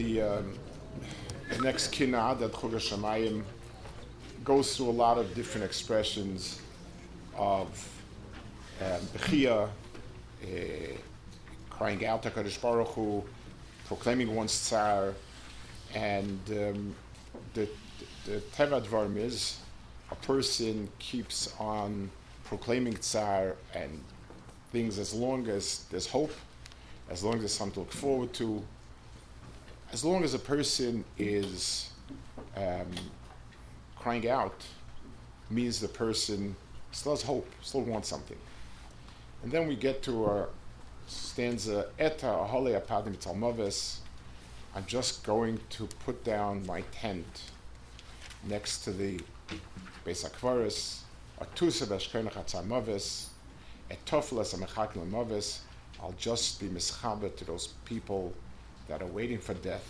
the, um, next kinah that Chug HaShamayim goes through a lot of different expressions of um, uh, crying out to Kadosh Baruch Hu, proclaiming one's tsar, and um, the, the, the Teva Dvarim is a person keeps on proclaiming tsar and things as long as there's hope, as long as there's something to look forward to, as long as a person is um, crying out, means the person still has hope, still wants something. And then we get to a stanza, Eta ahole apadim talmaves, I'm just going to put down my tent next to the Beis HaKvaris, Atusa atzamaves, etoflas amechakim maves, I'll just be mischaber to those people that are waiting for death.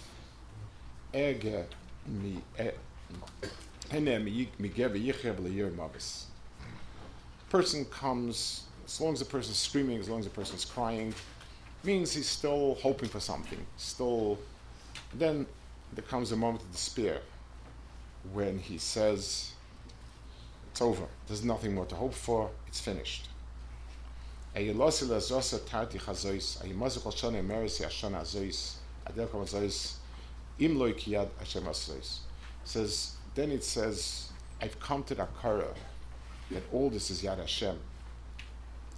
Person comes, as long as the person is screaming, as long as the person is crying, means he's still hoping for something. Still, then there comes a moment of despair when he says, "It's over. There's nothing more to hope for. It's finished." Says then it says, I've come to the Akara that all this is Yad Hashem.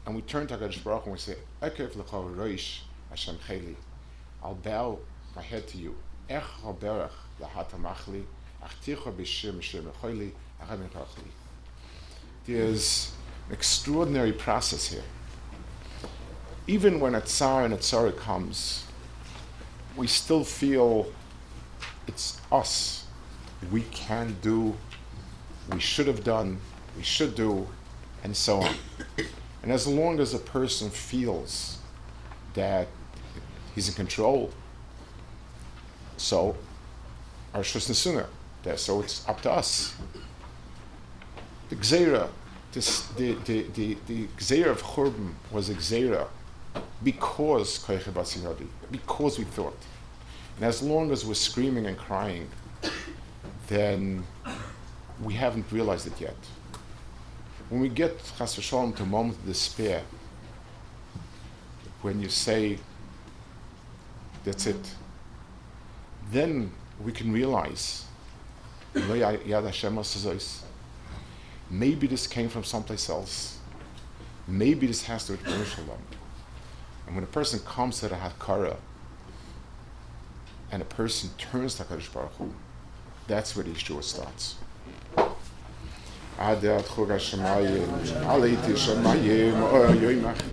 And we turn to HaKadosh Baruch and we say, Ekev l'chol roish Hashem cheli. I'll bow my head to you. M'chachli. There's an extraordinary process here. Even when a tsar and a comes, we still feel it's us. We can do, we should have done, we should do, and so on. And as long as a person feels that he's in control, so our that so it's up to us. The Gzeira, this, the, the, the, the Gzeira of Churban was a Gzeira because because we thought. And as long as we're screaming and crying, then we haven't realized it yet. When we get chas to a moment of despair, when you say, that's it, then we can realize, maybe this came from someplace else. Maybe this has to do with Shalom. And when a person comes to the Hakara, and a person turns to HaKadosh Baruch Hu, that's where the Yeshua starts. עד